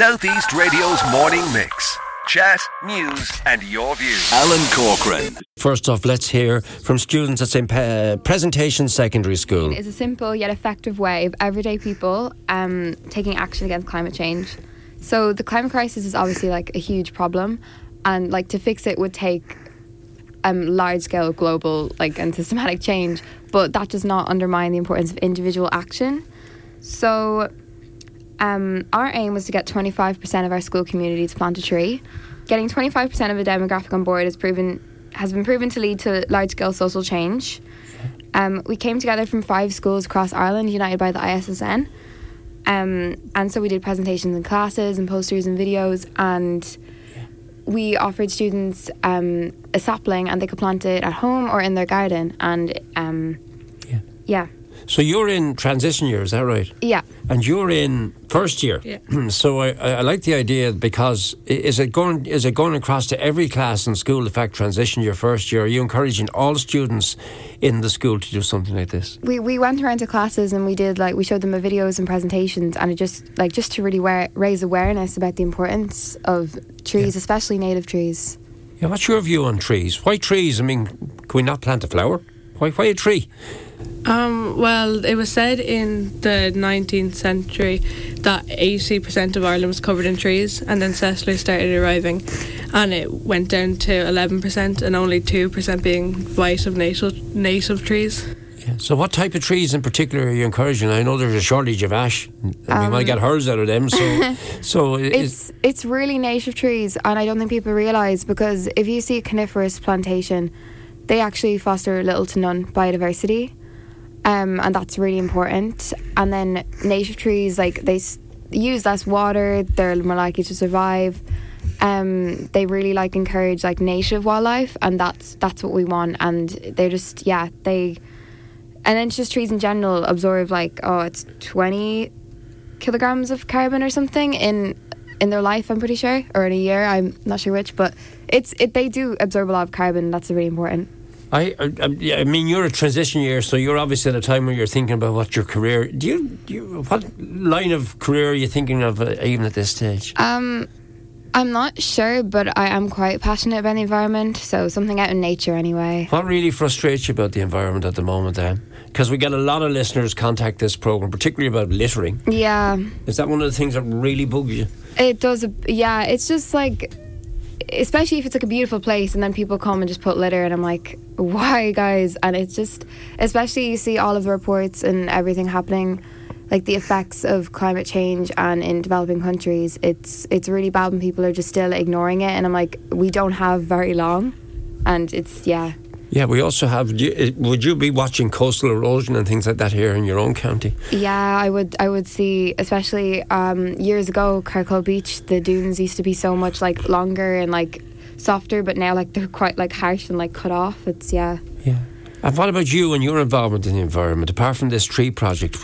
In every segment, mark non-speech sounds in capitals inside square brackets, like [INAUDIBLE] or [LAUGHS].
Southeast Radio's morning mix. Chat, news, and your views. Alan Corcoran. First off, let's hear from students at St. Pa- Presentation Secondary School. It's a simple yet effective way of everyday people um, taking action against climate change. So the climate crisis is obviously like a huge problem, and like to fix it would take um, large scale global like and systematic change. But that does not undermine the importance of individual action. So um, our aim was to get 25% of our school community to plant a tree. Getting 25% of a demographic on board has proven has been proven to lead to large scale social change. Um, we came together from five schools across Ireland, united by the ISSN. Um, and so we did presentations in classes and posters and videos, and we offered students um, a sapling, and they could plant it at home or in their garden. And um, Yeah. yeah, So you're in transition year, is that right? yeah. And you're in first year. Yeah. [CLEARS THROAT] so I, I I like the idea because is it going is it going across to every class in school? The fact transition year first year. Are you encouraging all students in the school to do something like this? we, we went around to classes and we did like we showed them the videos and presentations and it just like just to really wear, raise awareness about the importance of trees especially native trees Yeah. What's your view on trees? Why trees? I mean, can we not plant a flower? Why why a tree? Um, well, it was said in the 19th century that 80% of Ireland was covered in trees, and then settlers started arriving, and it went down to 11%, and only 2% being white of native, native trees. Yeah. So what type of trees in particular are you encouraging? I know there's a shortage of ash, and we might get hers out of them. So [LAUGHS] so it- it's it's really native trees and i don't think people realize because if you see a coniferous plantation they actually foster little to none biodiversity um, and that's really important. And then native trees like they s- use less water they're more likely to survive. Um, they really like encourage like native wildlife and that's that's what we want. And they're just yeah they and then just trees in general absorb like oh it's 20 kilograms of carbon or something in in their life I'm pretty sure or in a year I'm not sure which but it's it they do absorb a lot of carbon that's really important I, I, I- mean, you're a transition year, so you're obviously at a time where you're thinking about what your career. Do you, do you what line of career are you thinking of, uh, even at this stage? um I'm not sure but I am quite passionate about the environment so something out in nature anyway What really frustrates you about the environment at the moment, then? Because we get a lot of listeners contact this program, particularly about littering. yeah Is that one of the things that really bugs you? It does. Yeah, it's just like, especially if it's like a beautiful place, and then people come and just put litter, and I'm like, why, guys? And it's just, especially you see all of the reports and everything happening, like the effects of climate change and in developing countries. It's it's really bad when people are just still ignoring it, and I'm like, we don't have very long, and it's yeah. Yeah, we also have. do you- uh, Would you be watching coastal erosion and things like that here in your own county? Yeah, I would. I would see, especially um, years ago, Curracloe Beach. The dunes used to be so much like longer and like softer, but now like they're quite like harsh and like cut off. It's yeah. Yeah. And what about you and your involvement in the environment? Apart from this tree project,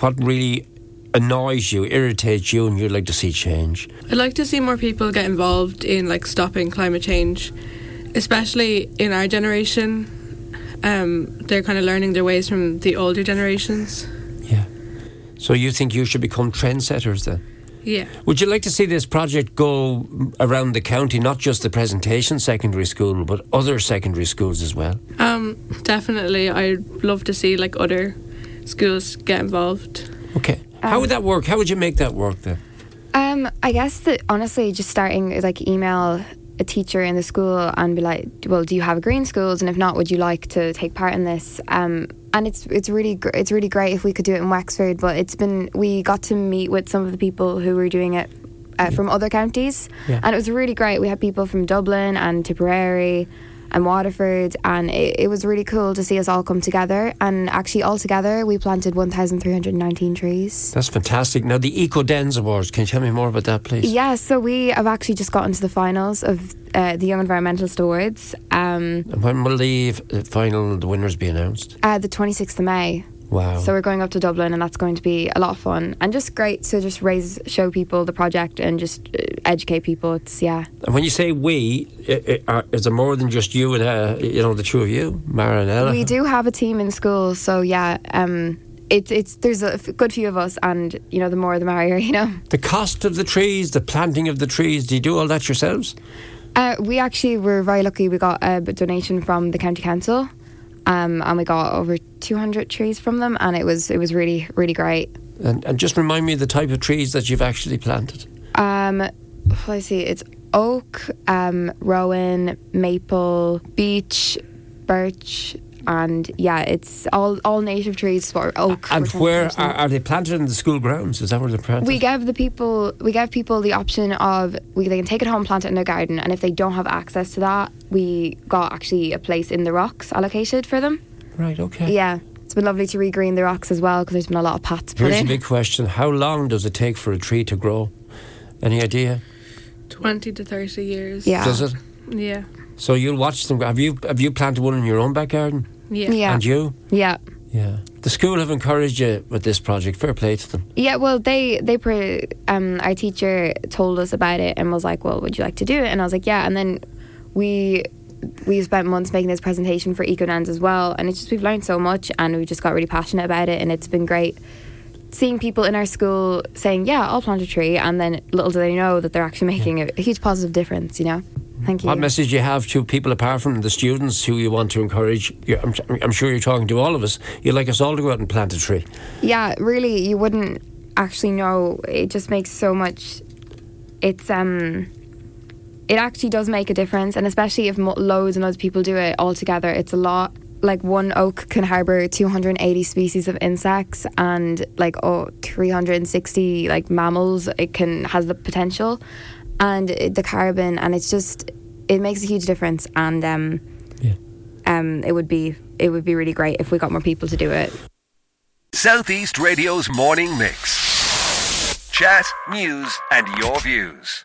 what really annoys you, irritates you, and you'd like to see change? I'd like to see more people get involved in like stopping climate change, especially in our generation. Um, they're kind of learning their ways from the older generations. Yeah. So you think you should become trendsetters then? Yeah. Would you like to see this project go around the county, not just the presentation secondary school, but other secondary schools as well? Um, definitely, I'd love to see like other schools get involved. Okay. How would that work? How would you make that work then? Um, I guess that honestly, just starting like email a teacher in the school and be like, well, do you have green schools? And if not, would you like to take part in this? Um, and it's it's really gr- it's really great if we could do it in Wexford. But it's been we got to meet with some of the people who were doing it uh, from other counties, Yeah. and it was really great. We had people from Dublin and Tipperary. And Waterford, and it, it was really cool to see us all come together. And actually, all together, we planted 1,319 trees. That's fantastic. Now, the ECO-UNESCO Awards, can you tell me more about that, please? Yeah, so we have actually just gotten to the finals of uh, the Young Environmentalist Awards. Um, And when will the final, the winners be announced? uh, the 26th of May. Wow. So we're going up to Dublin, and that's going to be a lot of fun and just great to just raise, show people the project and just uh, educate people. It's yeah, and when you say we, i- i- are- is it more than just you and, uh, you know, the two of you, Mara and Ella? we do have a team in school. So yeah, um, it's it's there's a good few of us, and you know the more the merrier. [LAUGHS] You know. The cost of the trees, the planting of the trees, do you do all that yourselves? Uh, we actually were very lucky. We got a donation from the county council, um, and we got over 200 trees from them, and it was it was really really great. And, and just remind me of the type of trees that you've actually planted. Um, let's see, it's oak, um, rowan, maple, beech, birch, and yeah, it's all all native trees for oak. And we're trying to where are, are they planted in the school grounds? Is that where they're planted? we give the people we give people the option of we they can take it home, plant it in their garden, and if they don't have access to that, we got actually a place in the rocks allocated for them. right, okay. Yeah, it's been lovely to regreen the rocks as well because there's been a lot of pots put Here's in. a big question How long does it take for a tree to grow? Any idea? 20 to 30 years. Yeah. Does it? Yeah. So you'll watch them. Have you have you planted one in your own back garden? Yeah. Yeah, And you? yeah. Yeah. The school have encouraged you with this project. Fair play to them. Yeah, well, they they pre, um our teacher told us about it and was like, "Well, would you like to do it?" And I was like, "Yeah." And then we we spent months making this presentation for ECO-UNESCO as well, and it's just we've learned so much, and we just got really passionate about it, and it's been great seeing people in our school saying, "Yeah, I'll plant a tree," and then little do they know that they're actually making a, a huge positive difference. You know. Thank you. What message you have to people apart from the students who you want to encourage? I'm, I'm sure you're talking to all of us. You'd like us all to go out and plant a tree. Yeah, really, you wouldn't actually know. It just makes so much. It's um. It actually does make a difference, and especially if mo- loads and loads of people do it all together, it's a lot. Like one oak can harbor 280 species of insects and like oh 360 like mammals. It can has the potential, and it, the carbon, and it's just it makes a huge difference. And um, Yeah. um, it would be it would be really great if we got more people to do it. Southeast Radio's morning mix. Chat, news, and your views.